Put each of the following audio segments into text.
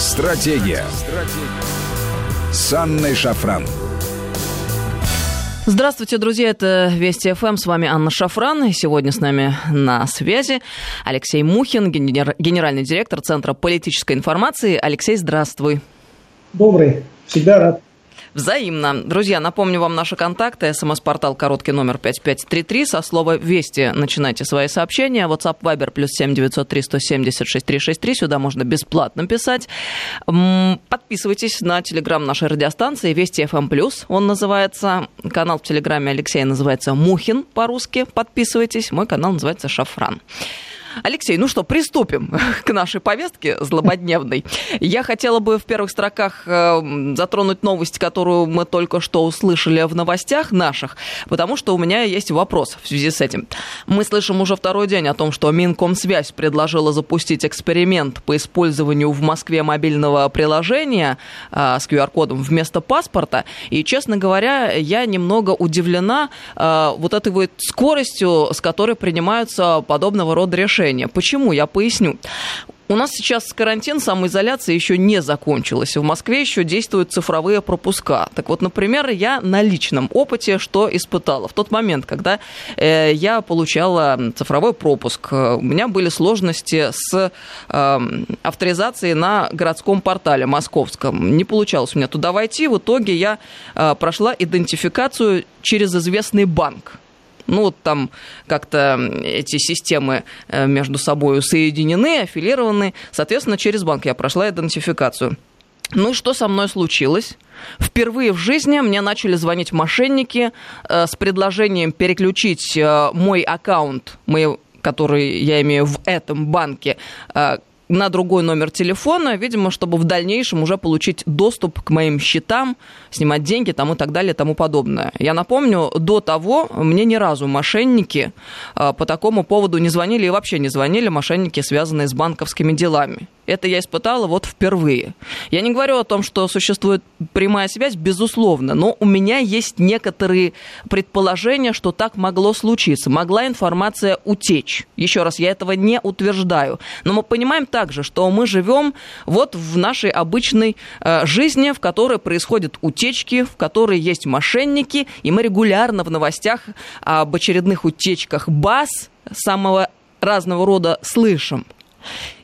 Стратегия. Стратегия. С Анной Шафран. Здравствуйте, друзья, это Вести ФМ, с вами Анна Шафран, и сегодня с нами на связи Алексей Мухин, генеральный директор Центра политической информации. Алексей, здравствуй. Добрый, всегда рад. Взаимно. Друзья, напомню вам наши контакты. СМС-портал короткий номер 5533. Со слова «Вести» начинайте свои сообщения. WhatsApp Viber плюс 7903 176 363. Сюда можно бесплатно писать. Подписывайтесь на телеграм нашей радиостанции «Вести FM+,» плюс. Он называется. Канал в телеграме Алексея называется «Мухин» по-русски. Подписывайтесь. Мой канал называется «Шафран». Алексей, ну что, приступим к нашей повестке злободневной. Я хотела бы в первых строках э, затронуть новость, которую мы только что услышали в новостях наших, потому что у меня есть вопрос в связи с этим. Мы слышим уже второй день о том, что Минкомсвязь предложила запустить эксперимент по использованию в Москве мобильного приложения э, с QR-кодом вместо паспорта. И, честно говоря, я немного удивлена э, вот этой вот скоростью, с которой принимаются подобного рода решения решение. Почему? Я поясню. У нас сейчас карантин, самоизоляция еще не закончилась. В Москве еще действуют цифровые пропуска. Так вот, например, я на личном опыте что испытала? В тот момент, когда э, я получала цифровой пропуск, э, у меня были сложности с э, авторизацией на городском портале московском. Не получалось у меня туда войти. В итоге я э, прошла идентификацию через известный банк. Ну, вот там как-то эти системы э, между собой соединены, аффилированы. Соответственно, через банк я прошла идентификацию. Ну и что со мной случилось? Впервые в жизни мне начали звонить мошенники э, с предложением переключить э, мой аккаунт, мой, который я имею в этом банке, э, на другой номер телефона, видимо, чтобы в дальнейшем уже получить доступ к моим счетам, снимать деньги там и так далее и тому подобное. Я напомню, до того мне ни разу мошенники а, по такому поводу не звонили и вообще не звонили мошенники, связанные с банковскими делами. Это я испытала вот впервые. Я не говорю о том, что существует прямая связь, безусловно, но у меня есть некоторые предположения, что так могло случиться. Могла информация утечь. Еще раз, я этого не утверждаю. Но мы понимаем также, что мы живем вот в нашей обычной э, жизни, в которой происходят утечки, в которой есть мошенники, и мы регулярно в новостях об очередных утечках баз самого разного рода слышим.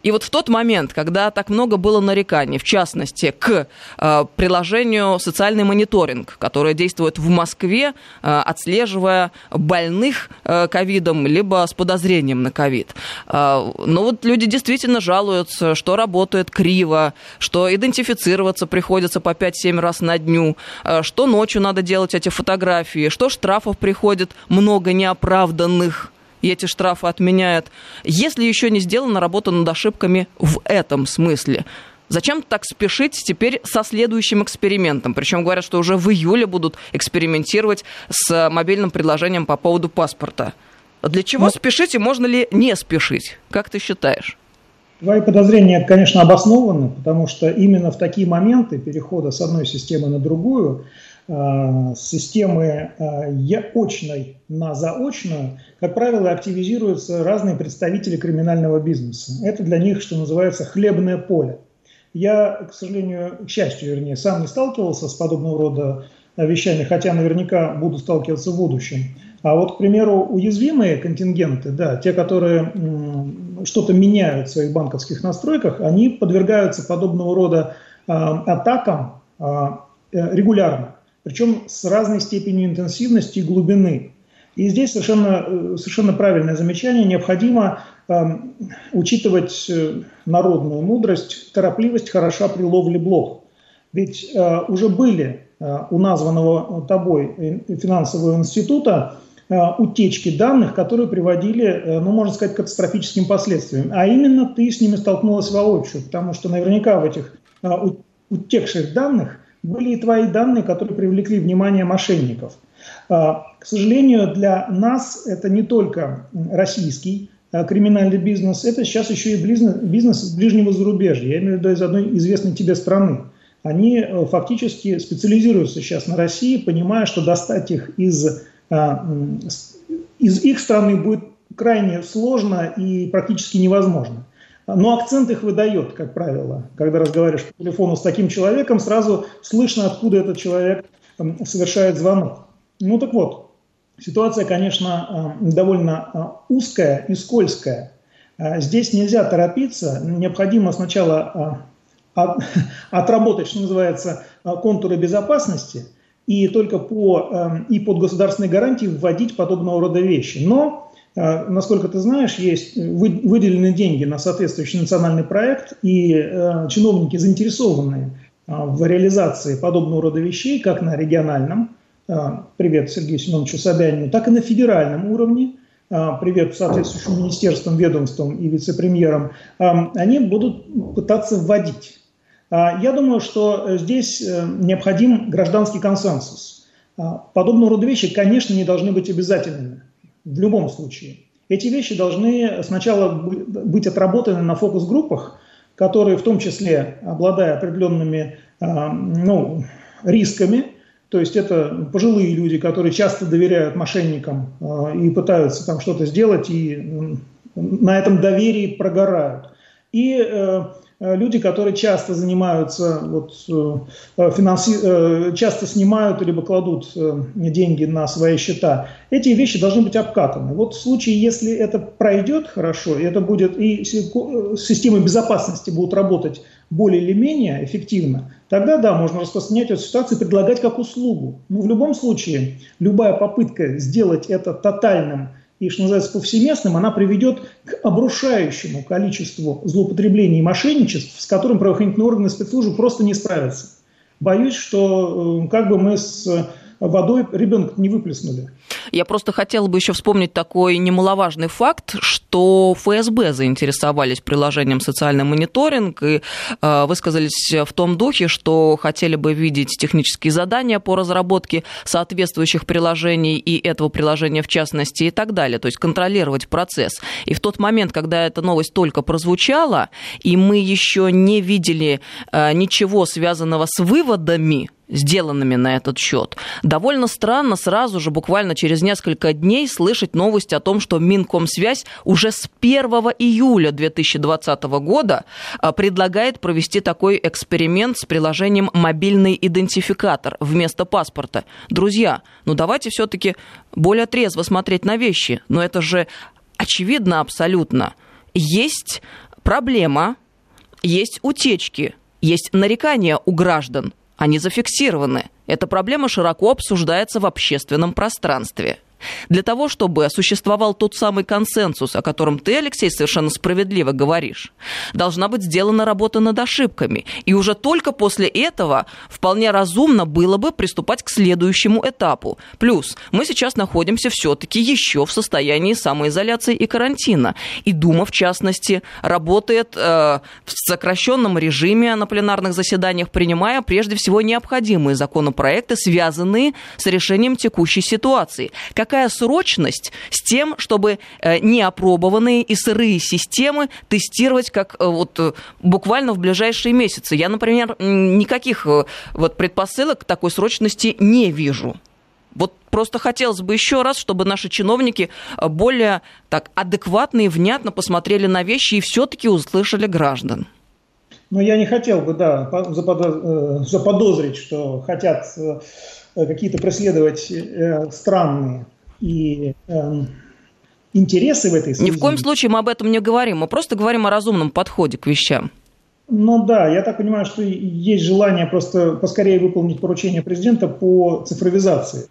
И вот в тот момент, когда так много было нареканий, в частности, к э, приложению «Социальный мониторинг», которое действует в Москве, э, отслеживая больных э, ковидом, либо с подозрением на ковид. Э, но вот люди действительно жалуются, что работает криво, что идентифицироваться приходится по 5-7 раз на дню, э, что ночью надо делать эти фотографии, что штрафов приходит много неоправданных и эти штрафы отменяют, если еще не сделана работа над ошибками в этом смысле. Зачем так спешить теперь со следующим экспериментом? Причем говорят, что уже в июле будут экспериментировать с мобильным предложением по поводу паспорта. Для чего ну, спешить и можно ли не спешить? Как ты считаешь? Твои подозрения, конечно, обоснованы, потому что именно в такие моменты перехода с одной системы на другую Э, системы э, очной на заочную, как правило, активизируются разные представители криминального бизнеса. Это для них, что называется, хлебное поле. Я, к сожалению, к счастью, вернее, сам не сталкивался с подобного рода вещами, хотя наверняка буду сталкиваться в будущем. А вот, к примеру, уязвимые контингенты, да, те, которые что-то меняют в своих банковских настройках, они подвергаются подобного рода э, атакам регулярно причем с разной степенью интенсивности и глубины. И здесь совершенно, э, совершенно правильное замечание. Необходимо э, учитывать э, народную мудрость, торопливость хороша при ловле блох. Ведь э, уже были э, у названного тобой финансового института э, утечки данных, которые приводили, э, ну, можно сказать, к катастрофическим последствиям. А именно ты с ними столкнулась воочию, потому что наверняка в этих э, утекших данных были и твои данные, которые привлекли внимание мошенников. А, к сожалению, для нас это не только российский а, криминальный бизнес, это сейчас еще и бизнес, бизнес ближнего зарубежья, я имею в виду из одной известной тебе страны. Они э, фактически специализируются сейчас на России, понимая, что достать их из, а, из их страны будет крайне сложно и практически невозможно. Но акцент их выдает, как правило. Когда разговариваешь по телефону с таким человеком, сразу слышно, откуда этот человек совершает звонок. Ну так вот, ситуация, конечно, довольно узкая и скользкая. Здесь нельзя торопиться, необходимо сначала отработать, что называется, контуры безопасности – и только по эм, и под государственные гарантии вводить подобного рода вещи. Но, э, насколько ты знаешь, есть выделены деньги на соответствующий национальный проект, и э, чиновники заинтересованные э, в реализации подобного рода вещей, как на региональном, привет Сергею Семеновичу Собянину, так и на федеральном уровне, привет соответствующим министерствам, ведомствам и вице-премьерам, они будут пытаться вводить. А, я думаю, что э, здесь э, необходим гражданский консенсус. А, подобного рода вещи, конечно, не должны быть обязательными в любом случае. Эти вещи должны сначала быть отработаны на фокус-группах, которые в том числе, обладая определенными а, ну, рисками, то есть это пожилые люди, которые часто доверяют мошенникам и пытаются там что-то сделать, и на этом доверии прогорают. И Э, люди, которые часто занимаются, вот, э, финанси... Э, часто снимают либо кладут деньги на свои счета, эти вещи должны быть обкатаны. Вот в случае, если это пройдет хорошо, и это будет, и системы безопасности будут работать более или менее эффективно, тогда да, можно распространять эту ситуацию и предлагать как услугу. Но в любом случае, любая попытка сделать это тотальным и, что называется, повсеместным, она приведет к обрушающему количеству злоупотреблений и мошенничеств, с которым правоохранительные органы спецслужбы просто не справятся. Боюсь, что э, как бы мы с водой ребенка не выплеснули. Я просто хотела бы еще вспомнить такой немаловажный факт, что ФСБ заинтересовались приложением «Социальный мониторинг» и э, высказались в том духе, что хотели бы видеть технические задания по разработке соответствующих приложений и этого приложения в частности и так далее, то есть контролировать процесс. И в тот момент, когда эта новость только прозвучала, и мы еще не видели э, ничего связанного с выводами сделанными на этот счет. Довольно странно сразу же, буквально через несколько дней, слышать новость о том, что Минкомсвязь уже с 1 июля 2020 года а, предлагает провести такой эксперимент с приложением «Мобильный идентификатор» вместо паспорта. Друзья, ну давайте все-таки более трезво смотреть на вещи. Но это же очевидно абсолютно. Есть проблема, есть утечки, есть нарекания у граждан – они зафиксированы. Эта проблема широко обсуждается в общественном пространстве. Для того, чтобы существовал тот самый консенсус, о котором ты, Алексей, совершенно справедливо говоришь, должна быть сделана работа над ошибками. И уже только после этого вполне разумно было бы приступать к следующему этапу. Плюс мы сейчас находимся все-таки еще в состоянии самоизоляции и карантина. И Дума, в частности, работает э, в сокращенном режиме на пленарных заседаниях, принимая прежде всего необходимые законопроекты, связанные с решением текущей ситуации. Как какая срочность с тем, чтобы э, неопробованные и сырые системы тестировать как э, вот э, буквально в ближайшие месяцы. Я, например, никаких вот предпосылок такой срочности не вижу. Вот просто хотелось бы еще раз, чтобы наши чиновники более так адекватно и внятно посмотрели на вещи и все-таки услышали граждан. Ну, я не хотел бы, да, заподозрить, что хотят какие-то преследовать странные и э, интересы в этой связи. Ни в коем случае мы об этом не говорим, мы просто говорим о разумном подходе к вещам. Ну да, я так понимаю, что есть желание просто поскорее выполнить поручение президента по цифровизации.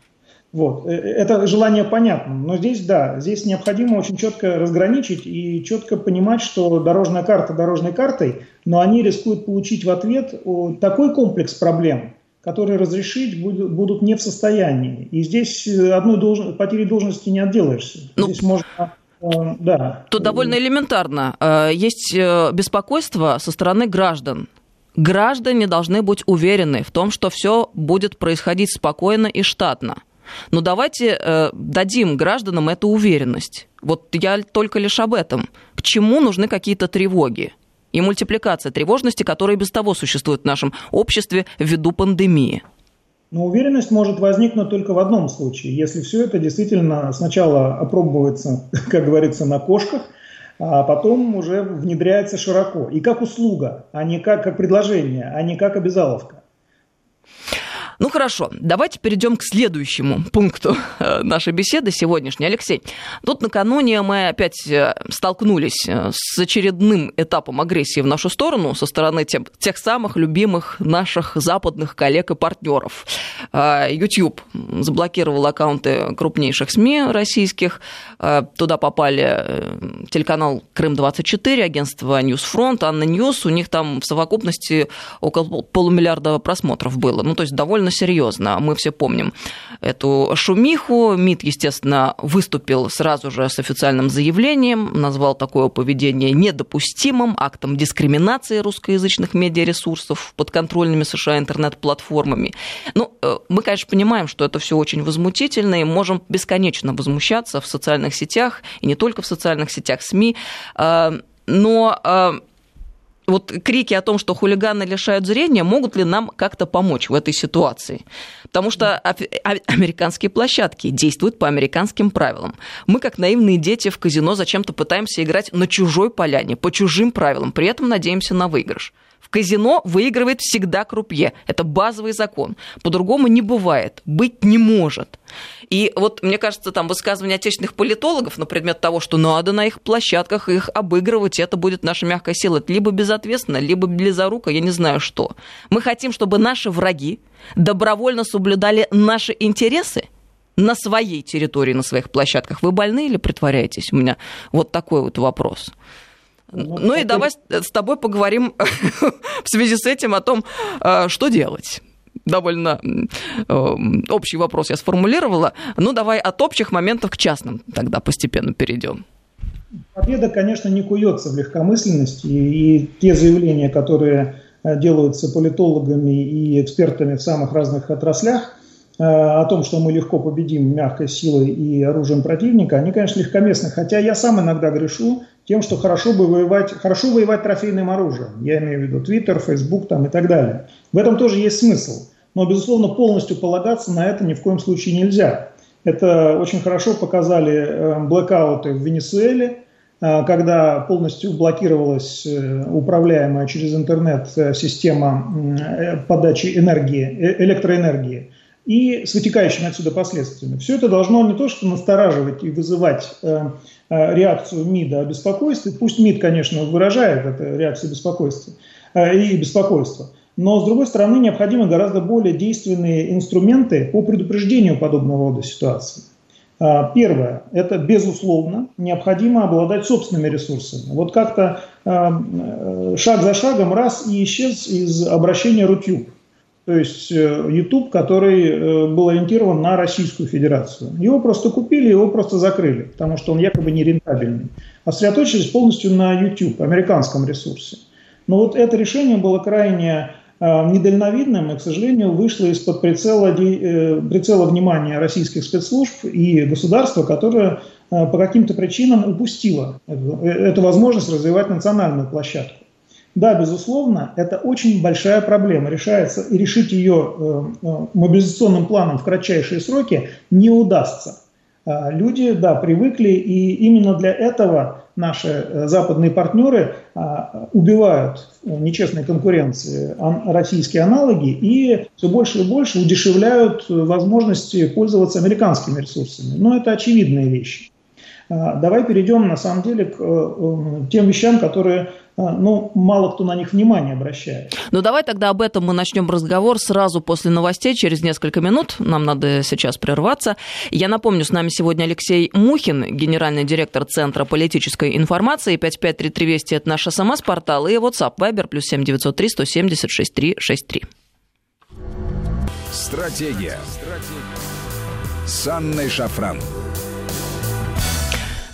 Вот. Э, это желание понятно, но здесь, да, здесь необходимо очень четко разграничить и четко понимать, что дорожная карта дорожной картой, но они рискуют получить в ответ такой комплекс проблем, которые разрешить будут, будут не в состоянии. И здесь э, одной долж... потери должности не отделаешься. Ну, здесь можно э, да. Тут довольно элементарно. Э, есть беспокойство со стороны граждан. Граждане должны быть уверены в том, что все будет происходить спокойно и штатно. Но давайте дадим гражданам эту уверенность. Вот я только лишь об этом. К чему нужны какие-то тревоги? И мультипликация тревожности, которая без того существует в нашем обществе ввиду пандемии. Но уверенность может возникнуть только в одном случае, если все это действительно сначала опробуется, как говорится, на кошках, а потом уже внедряется широко. И как услуга, а не как, как предложение, а не как обязаловка. Ну хорошо, давайте перейдем к следующему пункту э, нашей беседы сегодняшней. Алексей, тут накануне мы опять э, столкнулись э, с очередным этапом агрессии в нашу сторону со стороны тех, тех самых любимых наших западных коллег и партнеров. YouTube заблокировал аккаунты крупнейших СМИ российских. Туда попали телеканал Крым-24, агентство NewsFront, ANNA News. У них там в совокупности около полумиллиарда просмотров было. Ну, то есть довольно довольно серьезно. Мы все помним эту шумиху. МИД, естественно, выступил сразу же с официальным заявлением, назвал такое поведение недопустимым, актом дискриминации русскоязычных медиаресурсов подконтрольными США интернет-платформами. Ну, э, мы, конечно, понимаем, что это все очень возмутительно, и можем бесконечно возмущаться в социальных сетях, и не только в социальных сетях СМИ, э, но э, вот крики о том, что хулиганы лишают зрения, могут ли нам как-то помочь в этой ситуации? Потому что а, американские площадки действуют по американским правилам. Мы, как наивные дети в казино, зачем-то пытаемся играть на чужой поляне, по чужим правилам, при этом надеемся на выигрыш. Казино выигрывает всегда крупье. Это базовый закон. По-другому не бывает. Быть не может. И вот, мне кажется, там высказывания отечественных политологов на предмет того, что надо на их площадках их обыгрывать, это будет наша мягкая сила. Это либо безответственно, либо близоруко, я не знаю что. Мы хотим, чтобы наши враги добровольно соблюдали наши интересы, на своей территории, на своих площадках. Вы больны или притворяетесь? У меня вот такой вот вопрос. Ну, ну и давай с тобой поговорим в связи с этим о том, э, что делать довольно э, общий вопрос я сформулировала. Ну, давай от общих моментов к частным тогда постепенно перейдем. Победа, конечно, не куется в легкомысленности, и те заявления, которые э, делаются политологами и экспертами в самых разных отраслях, о том, что мы легко победим мягкой силой и оружием противника, они, конечно, легкоместны. Хотя я сам иногда грешу тем, что хорошо бы воевать, хорошо воевать трофейным оружием. Я имею в виду Twitter, Facebook там, и так далее. В этом тоже есть смысл. Но, безусловно, полностью полагаться на это ни в коем случае нельзя. Это очень хорошо показали э, блэкауты в Венесуэле, э, когда полностью блокировалась э, управляемая через интернет система подачи энергии, электроэнергии и с вытекающими отсюда последствиями. Все это должно не то что настораживать и вызывать Э, реакцию МИДа о беспокойстве. Пусть МИД, конечно, выражает эту реакцию беспокойства э, и беспокойства, но, с другой стороны, необходимы гораздо более действенные инструменты по предупреждению подобного рода ситуаций. Э, первое – это, безусловно, необходимо обладать собственными ресурсами. Вот как-то шаг за шагом раз и исчез из обращения Рутюб то есть э, YouTube, который э, был ориентирован на Российскую Федерацию. Его просто купили, его просто закрыли, потому что он якобы не рентабельный. А сосредоточились полностью на YouTube, американском ресурсе. Но вот это решение было крайне э, недальновидным и, к сожалению, вышло из-под прицела, прицела внимания российских спецслужб и государства, которое по каким-то причинам упустило эту, эту возможность развивать национальную площадку. Да, безусловно, это очень большая проблема. Решается, и решить ее э, э, мобилизационным планом в кратчайшие сроки не удастся. А, люди, да, привыкли, и именно для этого наши э, западные партнеры а, убивают нечестной конкуренции российские аналоги и все больше и больше удешевляют возможности пользоваться американскими ресурсами. Но это очевидные вещи. А, давай перейдем на самом деле к тем вещам, которые а, ну, мало кто на них внимание обращает. Ну, давай тогда об этом мы начнем разговор сразу после новостей, через несколько минут. Нам надо сейчас прерваться. Я напомню, с нами сегодня Алексей Мухин, генеральный директор Центра политической информации. 5533 Вести – это наш СМС-портал. И WhatsApp Viber плюс 7903 176 363. Стратегия. Стратегия. С Анной Шафран.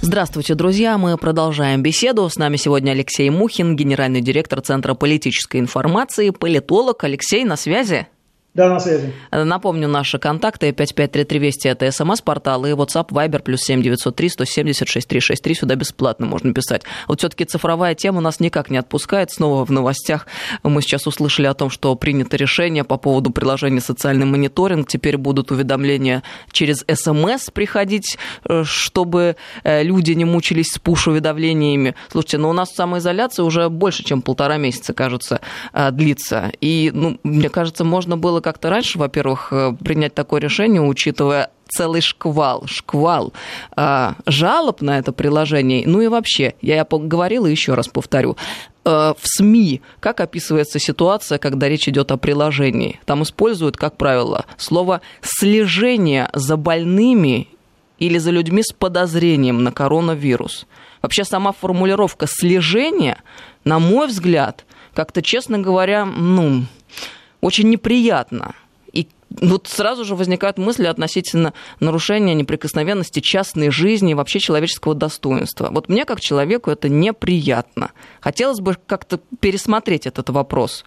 Здравствуйте, друзья. Мы продолжаем беседу. С нами сегодня Алексей Мухин, генеральный директор Центра политической информации, политолог. Алексей, на связи? Да, на связи. Напомню, наши контакты 553320 это смс-портал и WhatsApp Viber плюс 7903 176 363. Сюда бесплатно можно писать. Вот все-таки цифровая тема нас никак не отпускает. Снова в новостях мы сейчас услышали о том, что принято решение по поводу приложения «Социальный мониторинг». Теперь будут уведомления через СМС приходить, э, чтобы э, люди не мучились с пуш-уведомлениями. Слушайте, но ну у нас самоизоляция уже больше, чем полтора месяца, кажется, э, длится. И, ну, мне кажется, можно было как-то раньше, во-первых, э, принять такое решение, учитывая целый шквал, шквал э, жалоб на это приложение. Ну и вообще, я, я говорила, еще раз повторю, э, в СМИ как описывается ситуация, когда речь идет о приложении? Там используют, как правило, слово слежение за больными или за людьми с подозрением на коронавирус. Вообще сама формулировка слежения, на мой взгляд, как-то, честно говоря, ну, очень неприятно. И вот сразу же возникают мысли относительно нарушения неприкосновенности частной жизни и вообще человеческого достоинства. Вот мне, как человеку, это неприятно. Хотелось бы как-то пересмотреть этот вопрос.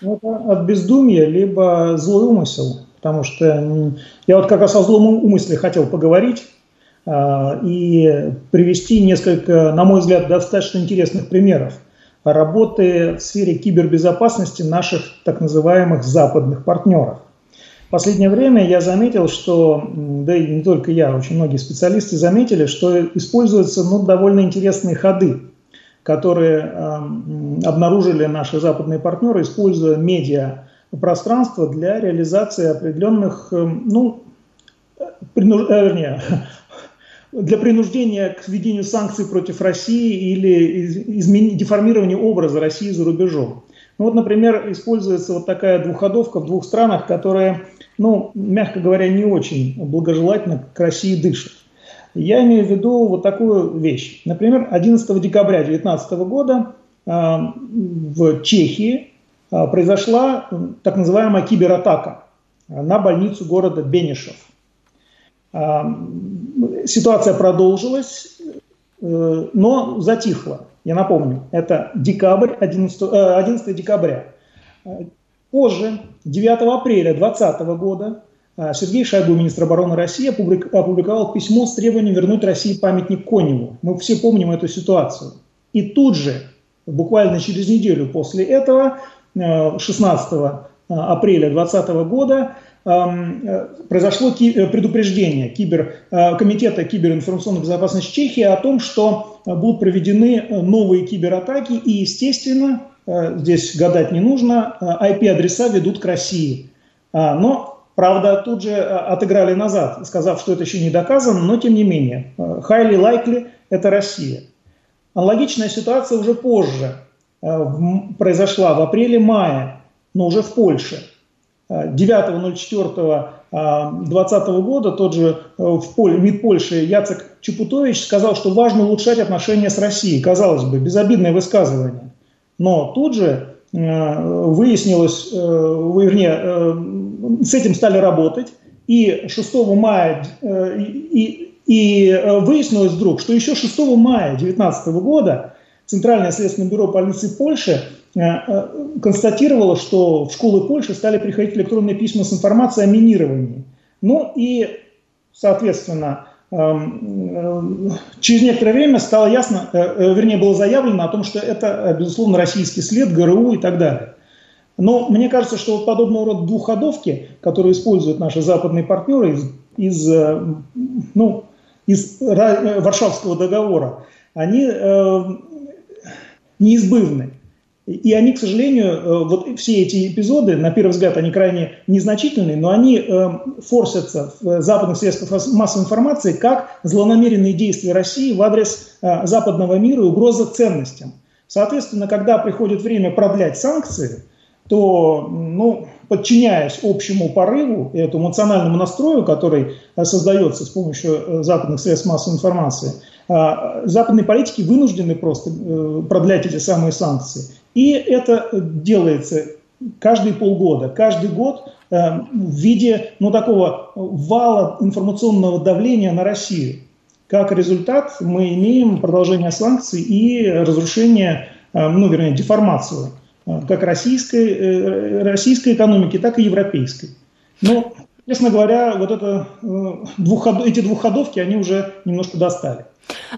Ну, это от бездумия, либо злой умысел. Потому что я вот как раз о злом умысле хотел поговорить а, и привести несколько, на мой взгляд, достаточно интересных примеров – работы в сфере кибербезопасности наших так называемых западных партнеров. В последнее время я заметил, что, да и не только я, очень многие специалисты заметили, что используются ну, довольно интересные ходы, которые э, обнаружили наши западные партнеры, используя медиа пространство для реализации определенных, э, ну, принуж... э, вернее, для принуждения к введению санкций против России или измен... деформирования образа России за рубежом. Ну вот, например, используется вот такая двухходовка в двух странах, которая, ну, мягко говоря, не очень благожелательно к России дышит. Я имею в виду вот такую вещь. Например, 11 декабря 2019 года э, в Чехии э, произошла так называемая кибератака на больницу города Бенешев. Ситуация продолжилась, э, но затихла. Я напомню, это декабрь, 11, 11 э, декабря. Позже, 9 апреля 2020 года, э, Сергей Шойгу, министр обороны России, опубликовал письмо с требованием вернуть России памятник Коневу. Мы все помним эту ситуацию. И тут же, буквально через неделю после этого, 16 апреля 2020 года, Э, произошло э, предупреждение кибер, э, Комитета киберинформационной безопасности Чехии о том, что будут проведены новые кибератаки, и, естественно, здесь гадать не нужно, IP-адреса ведут к России. А, но, правда, тут же отыграли назад, сказав, что это еще не доказано, но тем не менее, highly likely – это Россия. Аналогичная ситуация уже позже произошла, в апреле-мае, но уже в Польше – 9.04.2020 года тот же э, в Поле, МИД Польши Яцек Чепутович сказал, что важно улучшать отношения с Россией. Казалось бы, безобидное высказывание. Но тут же э, выяснилось, э, вернее, с этим стали работать. И 6 мая и, и выяснилось вдруг, что еще 6 мая 2019 года Центральное следственное бюро полиции Польши констатировала, что в школы Польши стали приходить электронные письма с информацией о минировании. Ну и, соответственно, эм, э, через некоторое время стало ясно, вернее, было заявлено о том, что это, безусловно, российский след, ГРУ и так далее. Но мне кажется, что вот подобного рода двухходовки, которые используют наши западные партнеры из, из, ну, из Варшавского договора, они э, неизбывны. И они, к сожалению, э, вот все эти эпизоды, на первый взгляд, они крайне незначительные, но они э, форсятся в западных средствах массовой информации как злонамеренные действия России в адрес э, западного мира и угроза ценностям. Соответственно, когда приходит время продлять санкции, то, ну, подчиняясь общему порыву, этому эмоциональному настрою, который создается с помощью западных средств массовой информации, западные политики вынуждены просто продлять эти самые санкции. И это делается каждые полгода, каждый год э, в виде ну, такого вала информационного давления на Россию. Как результат мы имеем продолжение санкций и разрушение, э, ну, вернее, деформацию как российской, российской экономики, так и европейской. Но, честно говоря, вот это, двухход... эти двухходовки, они уже немножко достали.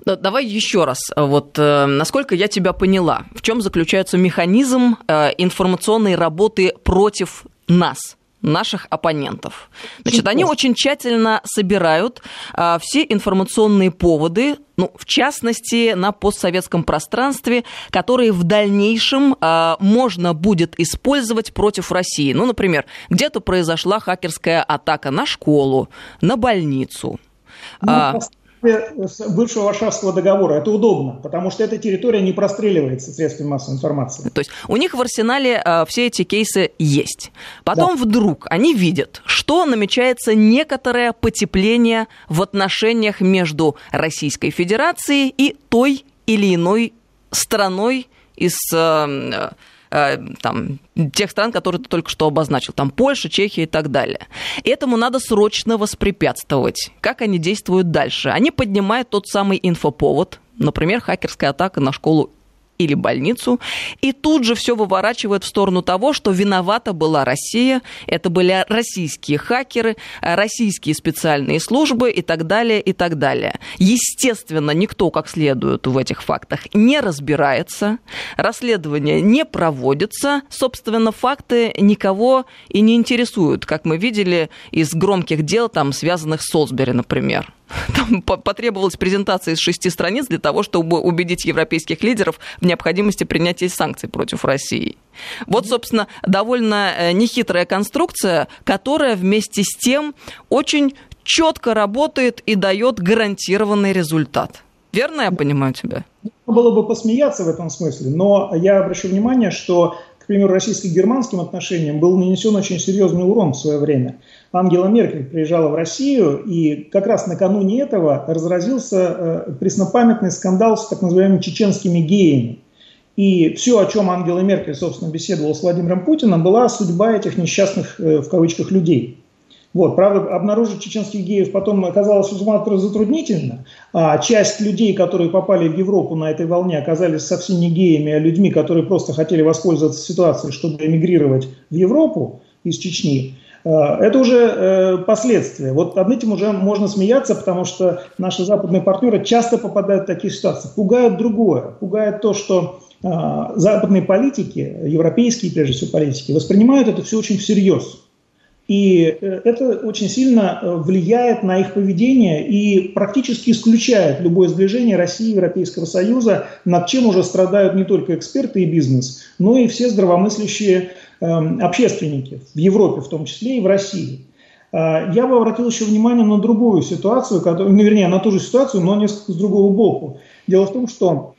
Давай еще раз. Вот э, насколько я тебя поняла, в чем заключается механизм э, информационной работы против нас? Наших оппонентов. Значит, они очень тщательно собирают а, все информационные поводы, ну, в частности, на постсоветском пространстве, которые в дальнейшем а, можно будет использовать против России. Ну, например, где-то произошла хакерская атака на школу, на больницу. Ну, а, бывшего Варшавского договора. Это удобно, потому что эта территория не простреливается средствами массовой информации. То есть у них в арсенале э, все эти кейсы есть. Потом да. вдруг они видят, что намечается некоторое потепление в отношениях между Российской Федерацией и той или иной страной из э, там, тех стран, которые ты только что обозначил, там Польша, Чехия и так далее. Этому надо срочно воспрепятствовать. Как они действуют дальше? Они поднимают тот самый инфоповод, например, хакерская атака на школу или больницу, и тут же все выворачивает в сторону того, что виновата была Россия, это были российские хакеры, российские специальные службы и так далее, и так далее. Естественно, никто как следует в этих фактах не разбирается, расследование не проводится, собственно, факты никого и не интересуют, как мы видели из громких дел, там, связанных с Солсбери, например. Там потребовалась презентация из шести страниц для того, чтобы убедить европейских лидеров в необходимости принятия санкций против России. Вот, собственно, довольно э, нехитрая конструкция, которая вместе с тем очень четко работает и дает гарантированный результат. Верно я понимаю тебя? Было бы посмеяться в этом смысле, но я обращу внимание, что, к примеру, российско-германским отношениям был нанесен очень серьезный урон в свое время. Ангела Меркель приезжала в Россию, и как раз накануне этого разразился э, преснопамятный скандал с так называемыми чеченскими геями. И все, о чем Ангела Меркель, собственно, беседовала с Владимиром Путиным, была судьба этих несчастных, э, в кавычках, людей. Вот, правда, обнаружить чеченских геев потом оказалось весьма затруднительно. А часть людей, которые попали в Европу на этой волне, оказались совсем не геями, а людьми, которые просто хотели воспользоваться ситуацией, чтобы эмигрировать в Европу из Чечни. Э, это уже э, последствия. Вот над этим уже можно смеяться, потому что наши западные партнеры часто попадают в такие ситуации. Пугает другое. Пугает то, что э, западные политики, европейские прежде всего политики, воспринимают это все очень всерьез. И это очень сильно влияет на их поведение и практически исключает любое сближение России и Европейского Союза, над чем уже страдают не только эксперты и бизнес, но и все здравомыслящие общественники в Европе в том числе и в России. Э, я бы обратил еще внимание на другую ситуацию, которая, ну, вернее, на ту же ситуацию, но несколько с другого боку. Дело в том, что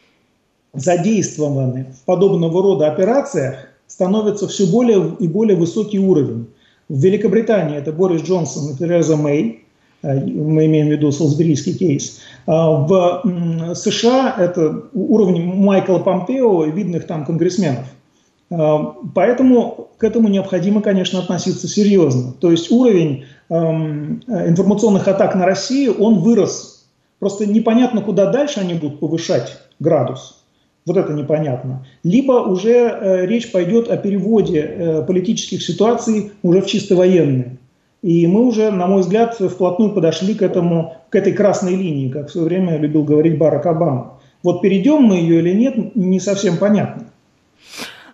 задействованы в подобного рода операциях становится все более и более высокий уровень. В Великобритании это Борис Джонсон и Тереза Мэй, э, мы имеем в виду Солсберийский кейс. Э, в США это уровень Майкла Помпео и видных там конгрессменов – Эм, поэтому к этому необходимо, конечно, относиться серьезно. То есть уровень эм, информационных атак на Россию, он вырос. Просто непонятно, куда дальше они будут повышать градус. Вот это непонятно. Либо уже э, речь пойдет о переводе э, политических ситуаций уже в чисто военные. И мы уже, на мой взгляд, вплотную подошли к, этому, к этой красной линии, как в свое время любил говорить Барак Обама. Вот перейдем мы ее или нет, не совсем понятно.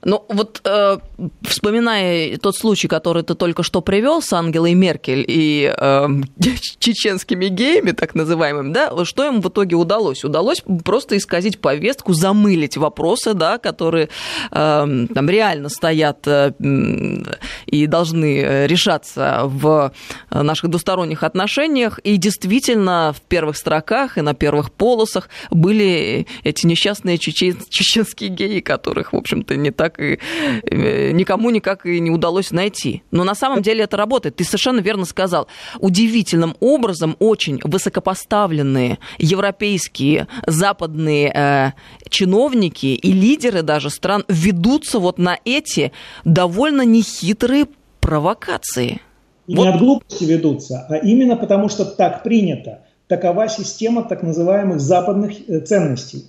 Ну, вот э, вспоминая тот случай, который ты только что привел с Ангелой Меркель и э, чеченскими геями, так называемыми, да, что им в итоге удалось? Удалось просто исказить повестку, замылить вопросы, да, которые э, там реально стоят э, и должны решаться в наших двусторонних отношениях. И действительно, в первых строках и на первых полосах были эти несчастные чечен, чеченские геи, которых, в общем-то, не так и э, никому никак и не удалось найти. Но на самом деле это работает. Ты совершенно верно сказал. Удивительным образом очень высокопоставленные европейские, западные э, чиновники и лидеры даже стран ведутся вот на эти довольно нехитрые провокации. И вот. не от глупости ведутся, а именно потому, что так принято. Такова система так называемых западных э, ценностей.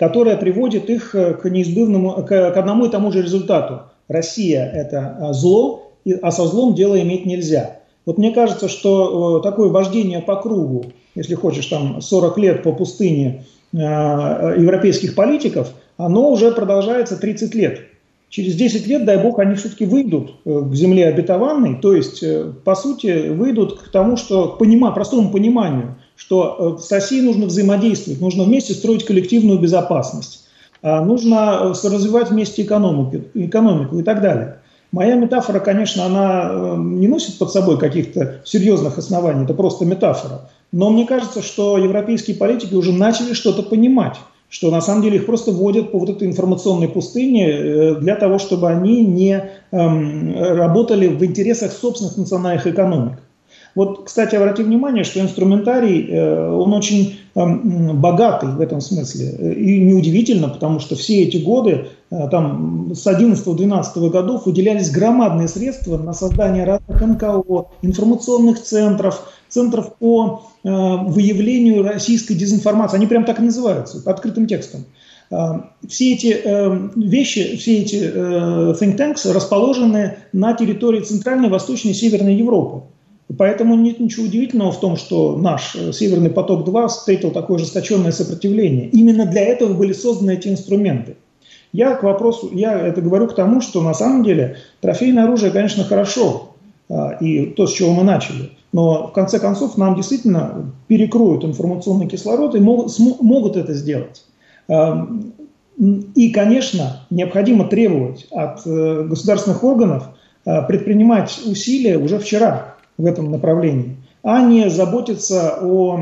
Которая приводит их к неизбывному, к, одному и тому же результату. Россия – это зло, а со злом дело иметь нельзя. Вот мне кажется, что такое вождение по кругу, если хочешь, там 40 лет по пустыне европейских политиков, оно уже продолжается 30 лет. Через 10 лет, дай бог, они все-таки выйдут э, к земле обетованной, то есть, э, по сути, выйдут к тому, что к понима, простому пониманию, что э, с Россией нужно взаимодействовать, нужно вместе строить коллективную безопасность, а нужно развивать вместе экономику, экономику и так далее. Моя метафора, конечно, она не носит под собой каких-то серьезных оснований, это просто метафора. Но мне кажется, что европейские политики уже начали что-то понимать что на самом деле их просто вводят по вот этой информационной пустыне э, для того, чтобы они не эм, работали в интересах собственных национальных экономик. Вот, кстати, обрати внимание, что инструментарий, э, он очень эм, богатый в этом смысле. И неудивительно, потому что все эти годы, э, там, с 11-12 годов выделялись громадные средства на создание разных НКО, информационных центров, центров по э, выявлению российской дезинформации. Они прям так и называются, открытым текстом. Все эти вещи, все эти think tanks расположены на территории Центральной, Восточной и Северной Европы. Поэтому нет ничего удивительного в том, что наш э, Северный поток-2 встретил такое ожесточенное сопротивление. Именно для этого были созданы эти инструменты. Я к вопросу, я это говорю к тому, что на самом деле трофейное оружие, конечно, хорошо, а, и то, с чего мы начали. Но в конце концов нам действительно перекроют информационный кислород и могут, могут это сделать. И, конечно, необходимо требовать от э, государственных органов а, предпринимать усилия уже вчера в этом направлении, а не заботиться о,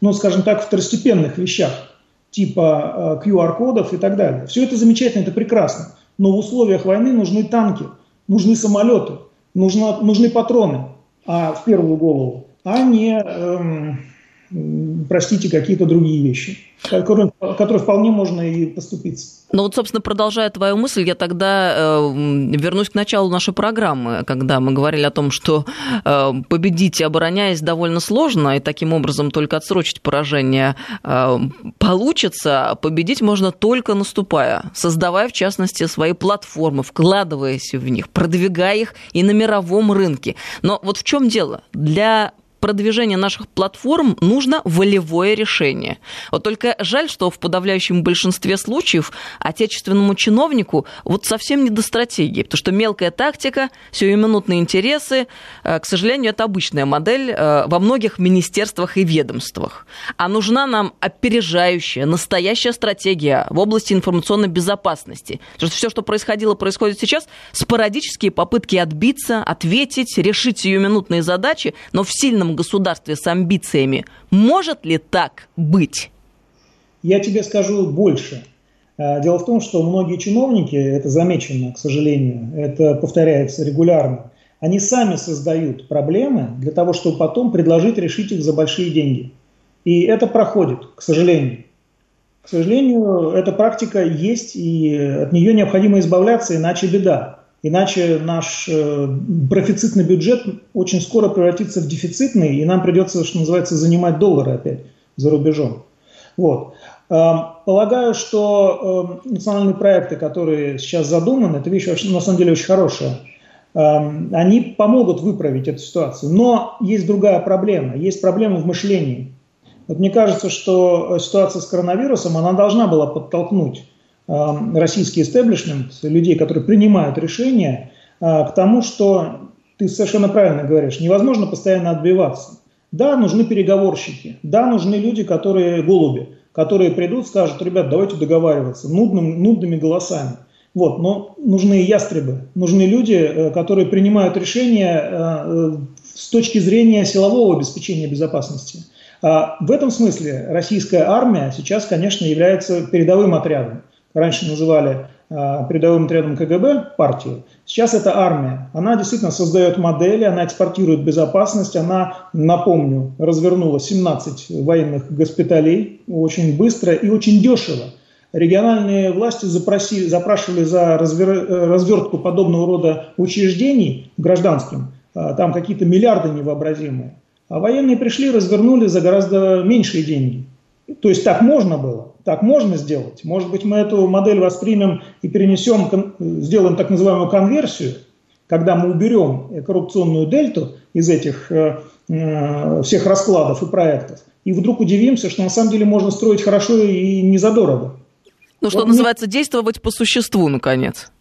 ну, скажем так, второстепенных вещах, типа QR-кодов э, и так далее. Все это замечательно, это прекрасно. Но в условиях войны нужны танки, нужны самолеты, нужно, нужны патроны, а в первую голову, а не эм, простите, какие-то другие вещи, которые, которые вполне можно и поступиться. Ну вот, собственно, продолжая твою мысль, я тогда э, вернусь к началу нашей программы, когда мы говорили о том, что э, победить, обороняясь, довольно сложно, и таким образом только отсрочить поражение э, получится, а победить можно только наступая, создавая, в частности, свои платформы, вкладываясь в них, продвигая их и на мировом рынке. Но вот в чем дело? Для продвижения наших платформ нужно волевое решение. Вот только жаль, что в подавляющем большинстве случаев отечественному чиновнику вот совсем не до стратегии, потому что мелкая тактика, сиюминутные интересы, э, к сожалению, это обычная модель э, во многих министерствах и ведомствах. А нужна нам опережающая, настоящая стратегия в области информационной безопасности. Потому что все, что происходило, происходит сейчас, спорадические попытки отбиться, ответить, решить сиюминутные задачи, но в сильном государстве с амбициями. Может ли так быть? Я тебе скажу больше. А, дело в том, что многие чиновники, это замечено, к сожалению, это повторяется регулярно, они сами создают проблемы для того, чтобы потом предложить решить их за большие деньги. И это проходит, к сожалению. К сожалению, эта практика есть, и от нее необходимо избавляться, иначе беда. Иначе наш э, профицитный бюджет очень скоро превратится в дефицитный, и нам придется, что называется, занимать доллары опять за рубежом. Вот. Э, полагаю, что э, национальные проекты, которые сейчас задуманы, это вещь на самом деле очень хорошая. Они помогут выправить эту ситуацию. Но есть другая проблема. Есть проблема в мышлении. Вот мне кажется, что ситуация с коронавирусом, она должна была подтолкнуть Эм, российский истеблишмент, людей, которые принимают решения, э, к тому, что ты совершенно правильно говоришь, невозможно постоянно отбиваться. Да, нужны переговорщики, да, нужны люди, которые голуби, которые придут, скажут, ребят, давайте договариваться нудным, нудными голосами. Вот, но нужны ястребы, нужны люди, э, которые принимают решения э, с точки зрения силового обеспечения безопасности. А в этом смысле российская армия сейчас, конечно, является передовым отрядом раньше называли а, передовым отрядом КГБ партию, сейчас это армия. Она действительно создает модели, она экспортирует безопасность, она, напомню, развернула 17 военных госпиталей очень быстро и очень дешево. Региональные власти запросили, запрашивали за развер, развертку подобного рода учреждений гражданским, а, там какие-то миллиарды невообразимые. А военные пришли, развернули за гораздо меньшие деньги. То есть так можно было, так можно сделать. Может быть, мы эту модель воспримем и перенесем, сделаем так называемую конверсию, когда мы уберем коррупционную дельту из этих э, э, всех раскладов и проектов, и вдруг удивимся, что на самом деле можно строить хорошо и не задорого. Ну, что вот называется, мне... действовать по существу, наконец.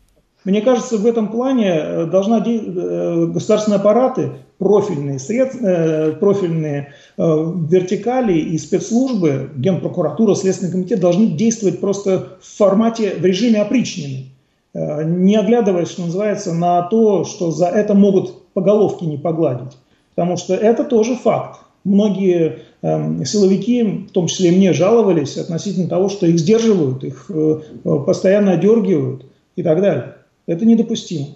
Мне кажется, в этом плане э, должна э, государственные аппараты, профильные, сред... Э, профильные вертикали и спецслужбы, Генпрокуратура, Следственный комитет должны действовать просто в формате, в режиме опричнины, не оглядываясь, что называется, на то, что за это могут по головке не погладить. Потому что это тоже факт. Многие э, силовики, в том числе и мне, жаловались относительно того, что их сдерживают, их э, постоянно одергивают и так далее. Это недопустимо.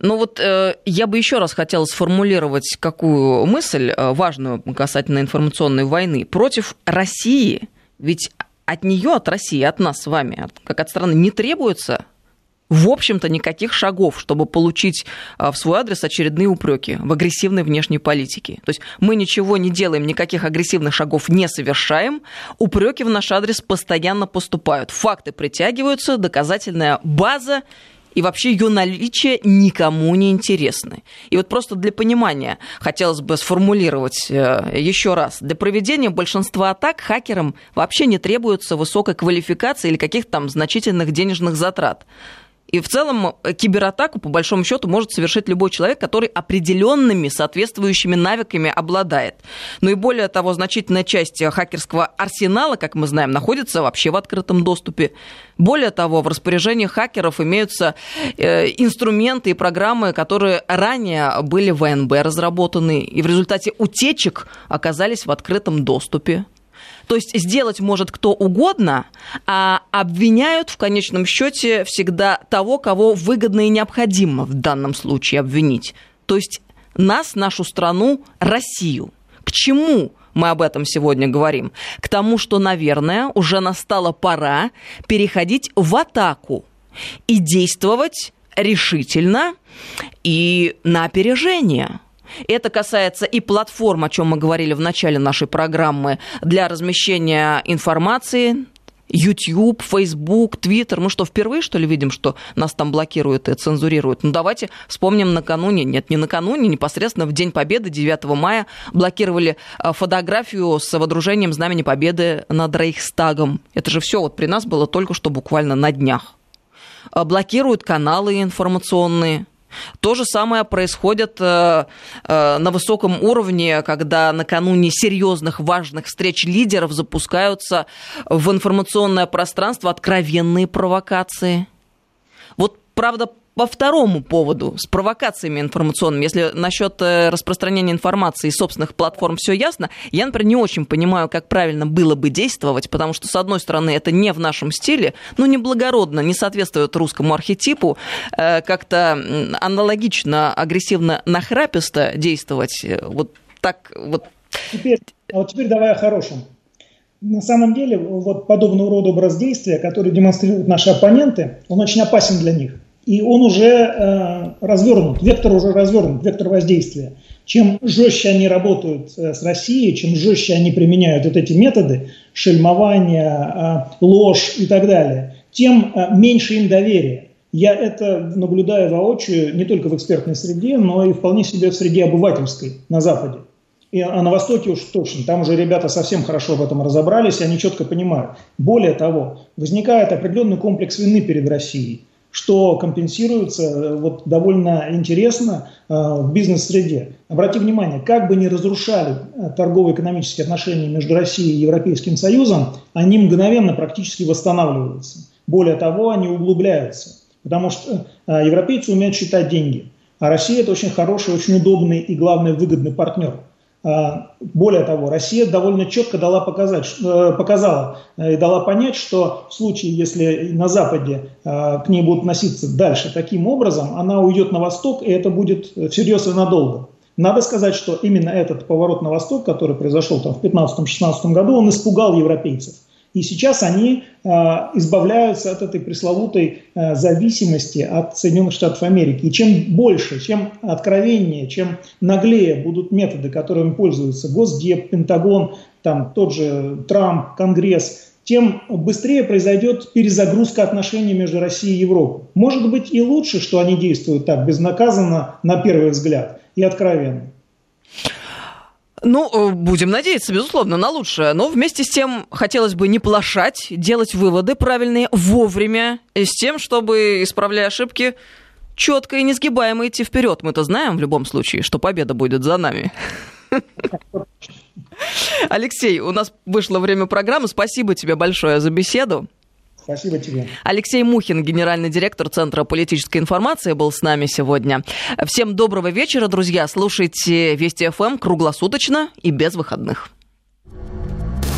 Ну вот э, я бы еще раз хотела сформулировать какую мысль э, важную касательно информационной войны. Против России, ведь от нее, от России, от нас с вами, от, как от страны, не требуется в общем-то, никаких шагов, чтобы получить а, в свой адрес очередные упреки в агрессивной внешней политике. То есть мы ничего не делаем, никаких агрессивных шагов не совершаем, упреки в наш адрес постоянно поступают, факты притягиваются, доказательная база и вообще ее наличие никому не интересны. И вот просто для понимания хотелось бы сформулировать э, еще раз. Для проведения большинства атак хакерам вообще не требуется высокой квалификации или каких-то там значительных денежных затрат. И в целом э, кибератаку, по большому счету, может совершить любой человек, который определенными соответствующими навыками обладает. Ну и более того, значительная часть хакерского арсенала, как мы знаем, находится вообще в открытом доступе. Более того, в распоряжении хакеров имеются э, инструменты и программы, которые ранее были в ВНБ разработаны, и в результате утечек оказались в открытом доступе. То есть сделать может кто угодно, а обвиняют в конечном счете всегда того, кого выгодно и необходимо в данном случае обвинить. То есть нас, нашу страну, Россию. К чему мы об этом сегодня говорим? К тому, что, наверное, уже настала пора переходить в атаку и действовать решительно и на опережение. Это касается и платформ, о чем мы говорили в начале нашей программы, для размещения информации, YouTube, Facebook, Twitter. Мы что, впервые, что ли, видим, что нас там блокируют и цензурируют? Ну, давайте вспомним накануне, нет, не накануне, непосредственно в День Победы, 9 мая, блокировали э, фотографию с водружением Знамени Победы над Рейхстагом. Это же все вот при нас было только что буквально на днях. Э, блокируют каналы информационные. То же самое происходит э, э, на высоком уровне, когда накануне серьезных важных встреч лидеров запускаются в информационное пространство откровенные провокации. Вот, правда, по второму поводу, с провокациями информационными, если насчет э, распространения информации и собственных платформ все ясно, я, например, не очень понимаю, как правильно было бы действовать, потому что, с одной стороны, это не в нашем стиле, ну, неблагородно, не соответствует русскому архетипу, э, как-то аналогично, агрессивно, нахраписто действовать, э, вот так вот. Теперь, а вот теперь давай о хорошем. На самом деле, вот подобного рода образ действия, который демонстрируют наши оппоненты, он очень опасен для них – и он уже э, развернут, вектор уже развернут, вектор воздействия. Чем жестче они работают э, с Россией, чем жестче они применяют вот эти методы, шельмование, э, ложь и так далее, тем э, меньше им доверия. Я это наблюдаю воочию не только в экспертной среде, но и вполне себе в среде обывательской на Западе. И, а на Востоке уж точно, там уже ребята совсем хорошо в этом разобрались, и они четко понимают. Более того, возникает определенный комплекс вины перед Россией что компенсируется э, вот довольно интересно э, в бизнес-среде. Обрати внимание, как бы ни разрушали э, торгово-экономические отношения между Россией и Европейским Союзом, они мгновенно практически восстанавливаются. Более того, они углубляются, потому что европейцы умеют считать деньги, а Россия это очень хороший, очень удобный и, главное, выгодный партнер – более того, Россия довольно четко дала показать, э, показала э, и дала понять, что в случае, если на Западе э, к ней будут относиться дальше таким образом, она уйдет на восток, и это будет всерьез и надолго. Надо сказать, что именно этот поворот на восток, который произошел там в 15-16 году, он испугал европейцев. И сейчас они э, избавляются от этой пресловутой э, зависимости от Соединенных Штатов Америки. И чем больше, чем откровеннее, чем наглее будут методы, которыми пользуются Госдеп, Пентагон, там тот же Трамп, Конгресс, тем быстрее произойдет перезагрузка отношений между Россией и Европой. Может быть и лучше, что они действуют так безнаказанно на первый взгляд и откровенно. Ну, э, будем надеяться, безусловно, на лучшее. Но вместе с тем хотелось бы не плашать, делать выводы правильные вовремя, и с тем, чтобы, исправляя ошибки, четко и несгибаемо идти вперед. Мы-то знаем в любом случае, что победа будет за нами. Алексей, у нас вышло время программы. Спасибо тебе большое за беседу. Спасибо тебе. Алексей Мухин, генеральный директор Центра политической информации, был с нами сегодня. Всем доброго вечера, друзья. Слушайте Вести ФМ круглосуточно и без выходных.